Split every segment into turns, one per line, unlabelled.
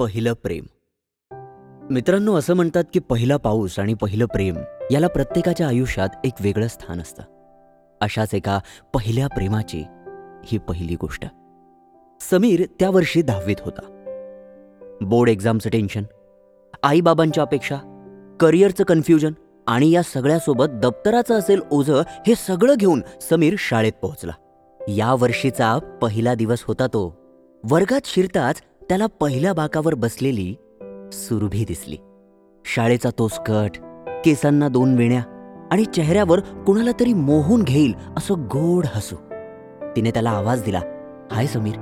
पहिलं प्रेम. मित्रांनो असं म्हणतात की पहिला पाऊस आणि पहिलं प्रेम याला प्रत्येकाच्या आयुष्यात एक वेगळं स्थान असतं. अशाच एका पहिल्या प्रेमाची ही पहिली गोष्ट. समीर त्या वर्षी दहावीत होता. बोर्ड एक्झामचं टेन्शन आईबाबांच्या अपेक्षा करिअरचं कन्फ्युजन आणि या सगळ्यासोबत दप्तराचं असेल ओझं हे सगळं घेऊन समीर शाळेत पोहोचला. या वर्षीचा पहिला दिवस होता तो. वर्गात शिरताच त्याला पहिल्या बाकावर बसलेली सुरभी दिसली. शाळेचा तो स्कर्ट केसांना दोन विण्या आणि चेहऱ्यावर कुणाला तरी मोहून घेईल असं गोड हसू. तिने त्याला आवाज दिला हाय समीर.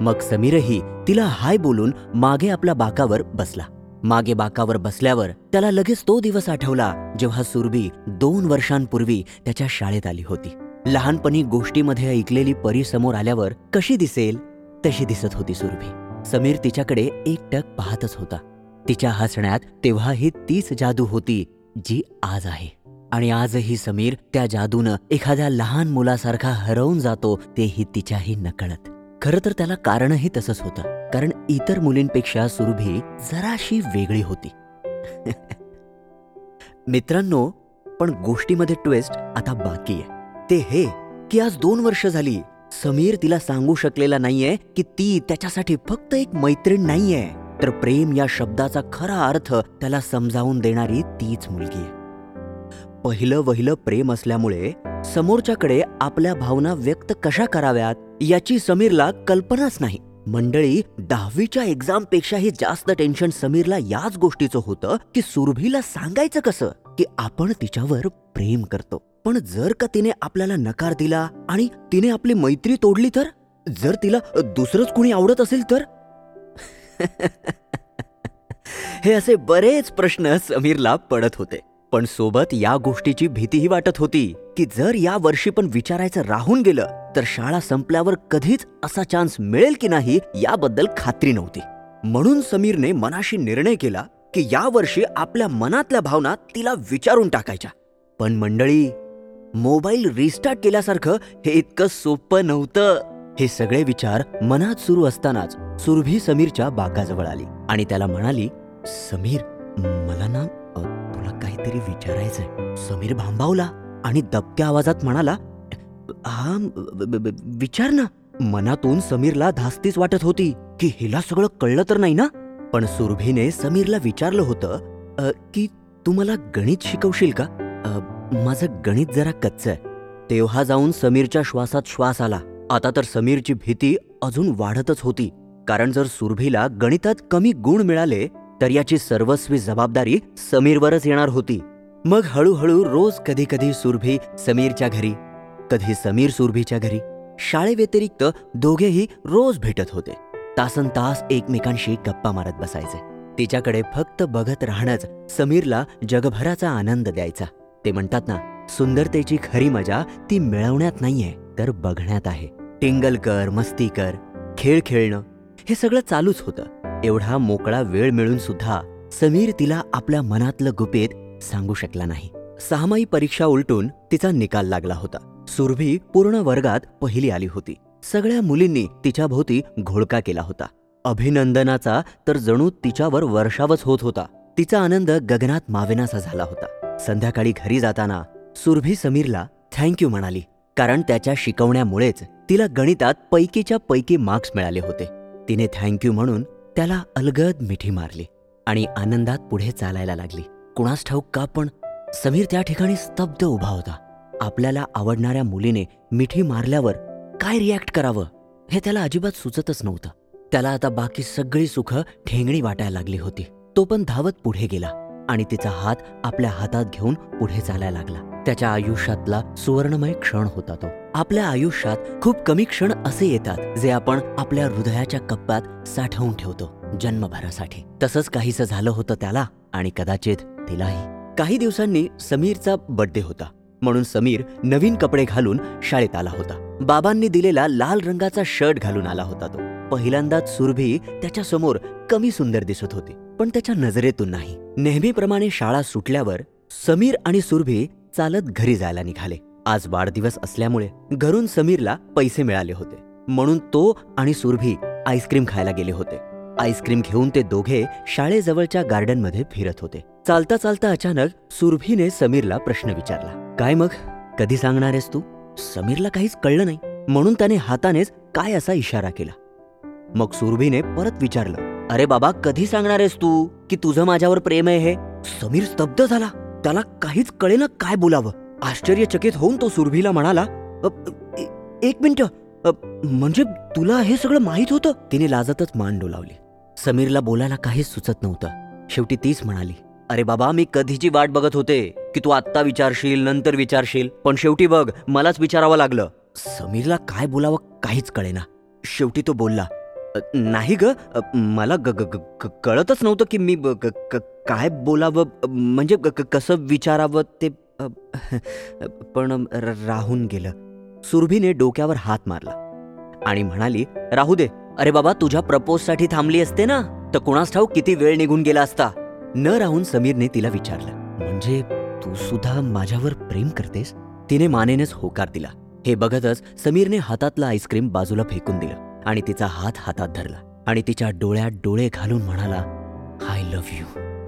मग समीरही तिला हाय बोलून मागे आपल्या बाकावर बसला. मागे बाकावर बसल्यावर त्याला लगेच तो दिवस आठवला जेव्हा सुरभी दोन वर्षांपूर्वी त्याच्या शाळेत आली होती. लहानपणी गोष्टीमध्ये ऐकलेली परी समोर आल्यावर कशी दिसेल तशी दिसत होती सुरभी. समीर तिच्याकडे एकटक पाहतच होता. तिच्या हसण्यात तेव्हाही तीच जादू होती जी आज आहे. आणि आजही समीर त्या जादूनं एखाद्या लहान मुलासारखा हरवून जातो तेही तिच्याही नकळत. खरं तर त्याला कारणही तसंच होतं कारण इतर मुलींपेक्षा सुरभी जराशी वेगळी होती. मित्रांनो पण गोष्टीमध्ये ट्विस्ट आता बाकी आहे. ते हे की आज दोन वर्ष झाली समीर तिला सांगू शकलेला नाहीये की ती त्याच्यासाठी फक्त एक मैत्रीण नाहीये. तर प्रेम या शब्दाचा खरा अर्थ त्याला समजावून देणारी तीच मुलगी पहिलं वहिलं प्रेम असल्यामुळे समोरच्याकडे आपल्या भावना व्यक्त कशा कराव्यात याची समीरला कल्पनाच नाही. मंडळी दहावीच्या एक्झामपेक्षाही जास्त टेन्शन समीरला याच गोष्टीचं होतं की सुरभीला सांगायचं कसं? की आपण तिच्यावर प्रेम करतो. पण जर का तिने आपल्याला नकार दिला आणि तिने आपली मैत्री तोडली तर? जर तिला दुसरंच कुणी आवडत असेल तर? हे असे बरेच प्रश्न समीरला पडत होते. पण सोबत या गोष्टीची भीतीही वाटत होती की जर या वर्षी पण विचारायचं राहून गेलं तर शाळा संपल्यावर कधीच असा चान्स मिळेल की नाही याबद्दल खात्री नव्हती. म्हणून समीरने मनाशी निर्णय केला की या वर्षी आपल्या मनातल्या भावना तिला विचारून टाकायच्या. पण मंडळी मोबाईल रिस्टार्ट केल्यासारखं हे इतकं सोपं नव्हतं. हे सगळे विचार मनात सुरू असतानाच सुरभी समीरच्या बागाजवळ आली आणि त्याला म्हणाली समीर मला ना तुला काहीतरी विचारायचंय. समीर भांबावला आणि दबक्या आवाजात म्हणाला हा विचार ना. मनातून समीरला धास्तीच वाटत होती की हिला सगळं कळलं तर नाही ना? पण सुरभीने समीरला विचारलं होतं की तू मला गणित शिकवशील का? माझं गणित जरा कच्चं आहे. तेव्हा जाऊन समीरच्या श्वासात श्वास आला. आता तर समीरची भीती अजून वाढतच होती कारण जर सुरभीला गणितात कमी गुण मिळाले तर याची सर्वस्वी जबाबदारी समीरवरच येणार होती. मग हळूहळू रोज कधी कधी सुरभी समीरच्या घरी कधी समीर सुरभीच्या घरी शाळेव्यतिरिक्त दोघेही रोज भेटत होते. तासन तास एकमेकांशी गप्पा मारत बसायचे. तिच्याकडे फक्त बघत राहणंच समीरला जगभराचा आनंद द्यायचा. ते म्हणतात ना सुंदरतेची खरी मजा ती मिळवण्यात नाहीये तर बघण्यात आहे. टिंगल कर मस्ती कर खेळ खेळणं हे सगळं चालूच होतं. एवढा मोकळा वेळ मिळून सुद्धा समीर तिला आपल्या मनातलं गुपित सांगू शकला नाही. सहामाही परीक्षा उलटून तिचा निकाल लागला होता. सुरभी पूर्ण वर्गात पहिली आली होती. सगळ्या मुलींनी तिच्या भोवती घोळका केला होता. अभिनंदनाचा तर जणू तिच्यावर वर्षावच होत होता. तिचा आनंद गगनात मावेनासा झाला होता. संध्याकाळी घरी जाताना सुरभी समीरला थँक्यू म्हणाली कारण त्याच्या शिकवण्यामुळेच तिला गणितात पैकीच्या पैकी मार्क्स मिळाले होते. तिने थँक्यू म्हणून त्याला अलगद मिठी मारली आणि आनंदात पुढे चालायला लागली. कुणास ठाऊक का पण समीर त्या ठिकाणी स्तब्ध उभा होता. आपल्याला आवडणाऱ्या मुलीने मिठी मारल्यावर काय रिॲक्ट करावं हे त्याला अजिबात सुचतच नव्हतं. त्याला आता बाकी सगळी सुखं ठेंगणी वाटायला लागली होती. तो पण धावत पुढे गेला आणि तिचा हात आपल्या हातात घेऊन पुढे चालायला लागला. त्याच्या आयुष्यातला सुवर्णमय क्षण होता तो. आपल्या आयुष्यात खूप कमी क्षण असे येतात जे आपण आपल्या हृदयाच्या कप्प्यात साठवून ठेवतो जन्मभरासाठी. तसंच काहीसं झालं होतं त्याला आणि कदाचित तिलाही. काही दिवसांनी समीरचा बर्थडे होता. म्हणून समीर नवीन कपडे घालून शाळेत आला होता. बाबांनी दिलेला लाल रंगाचा शर्ट घालून आला होता तो. पहिल्यांदाच सुरभी त्याच्यासमोर कमी सुंदर दिसत होती. पण त्याच्या नजरेतून नाही. नेहमीप्रमाणे शाळा सुटल्यावर समीर आणि सुरभी चालत घरी जायला निघाले. आज वाढदिवस असल्यामुळे घरून समीरला पैसे मिळाले होते. म्हणून तो आणि सुरभी आईस्क्रीम खायला गेले होते. आईस्क्रीम घेऊन ते दोघे शाळेजवळच्या गार्डनमध्ये फिरत होते. चालता चालता अचानक सुरभीने समीरला प्रश्न विचारला. काय मग? कधी सांगणारेस तू? समीरला काहीच कळलं नाही. म्हणून त्याने हातानेच काय असा इशारा केला. मग सुरभीने परत विचारलं अरे बाबा कधी सांगणारेस तू की तुझं माझ्यावर प्रेम आहे हे? समीर स्तब्ध झाला. त्याला काहीच कळेना काय बोलावं. आश्चर्यचकित होऊन तो सुरभीला म्हणाला एक मिनिट. अ, म्हणजे तुला हे सगळं माहीत होतं? तिने लाजतच मान डोलावली. समीरला बोलायला काहीच सुचत नव्हतं. शेवटी तीच म्हणाली अरे बाबा मी कधीची वाट बघत होते की तू आत्ता विचारशील नंतर विचारशील. पण शेवटी बघ मलाच विचारावं लागलं. समीरला काय बोलावं काहीच कळेना. शेवटी तो बोलला नाही ग. मला ग- ग- ग- कळतच नव्हतं की मी ग- ग- काय बोलावं? म्हणजे कसं विचारावं ते? पण राहून गेलं. सुरभीने डोक्यावर हात मारला आणि म्हणाली राहू दे. अरे बाबा तुझ्या प्रपोजसाठी थांबली असते ना? तर कुणास ठाऊ किती वेळ निघून गेला असता. न राहून समीरने तिला विचारलं म्हणजे तू सुद्धा माझ्यावर प्रेम करतेस? तिने मानेनेच होकार दिला. हे बघतच समीरने हातातला आईस्क्रीम बाजूला फेकून दिलं आणि तिचा हात हातात धरला आणि तिच्या डोळ्यात डोळे घालून म्हणाला आय लव्ह यू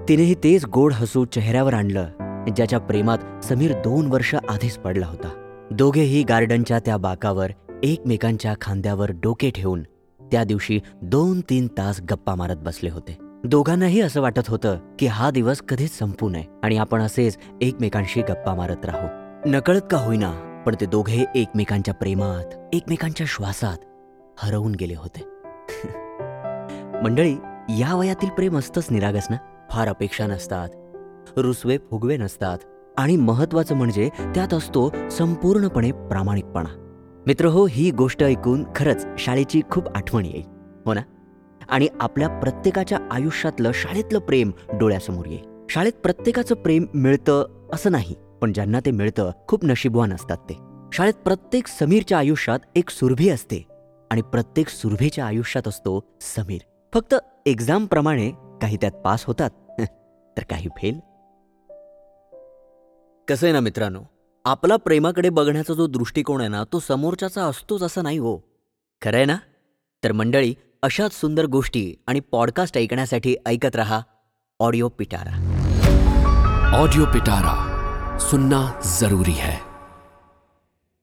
तिनेही तेच गोड हसू चेहऱ्यावर आणलं ज्याच्या प्रेमात समीर दोन वर्ष आधीच पडला होता. दोघेही गार्डनच्या त्या बाकावर एकमेकांच्या खांद्यावर डोके ठेवून त्या दिवशी दोन तीन तास गप्पा मारत बसले होते. दोघांनाही असं वाटत होतं की हा दिवस कधीच संपू नये आणि आपण असेच एकमेकांशी गप्पा मारत राहू. नकळत का होईना पण ते दोघे एकमेकांच्या प्रेमात एकमेकांच्या श्वासात हरवून गेले होते. मंडळी या वयातील प्रेम असतंच निरागस ना? फार अपेक्षा नसतात. रुसवे फुगवे नसतात. आणि महत्वाचं म्हणजे त्यात असतो संपूर्णपणे प्रामाणिकपणा. मित्र हो ही गोष्ट ऐकून खरंच शाळेची खूप आठवण येईल. हो ना? आणि आपल्या प्रत्येकाच्या आयुष्यातलं शाळेतलं प्रेम डोळ्यासमोर येईल. शाळेत प्रत्येकाचं प्रेम मिळतं असं नाही पण ज्यांना ते मिळतं खूप नशीबवान असतात ते. शाळेत प्रत्येक समीरच्या आयुष्यात एक सुरभी असते. आणि प्रत्येक सुरभीच्या आयुष्यात असतो समीर. फक्त एक्झाम प्रमाणे काही त्यात पास होतात तर काही फेल. कसं आहे ना मित्रांनो आपला प्रेमाकडे बघण्याचा जो दृष्टिकोन आहे ना तो समोरच्याचा असतोच असं नाही हो. खरं आहे ना? तर मंडळी अशाच सुंदर गोष्टी आणि पॉडकास्ट ऐकण्यासाठी ऐकत रहा ऑडिओ पिटारा
ऑडिओ पिटारा सुनना जरूरी है.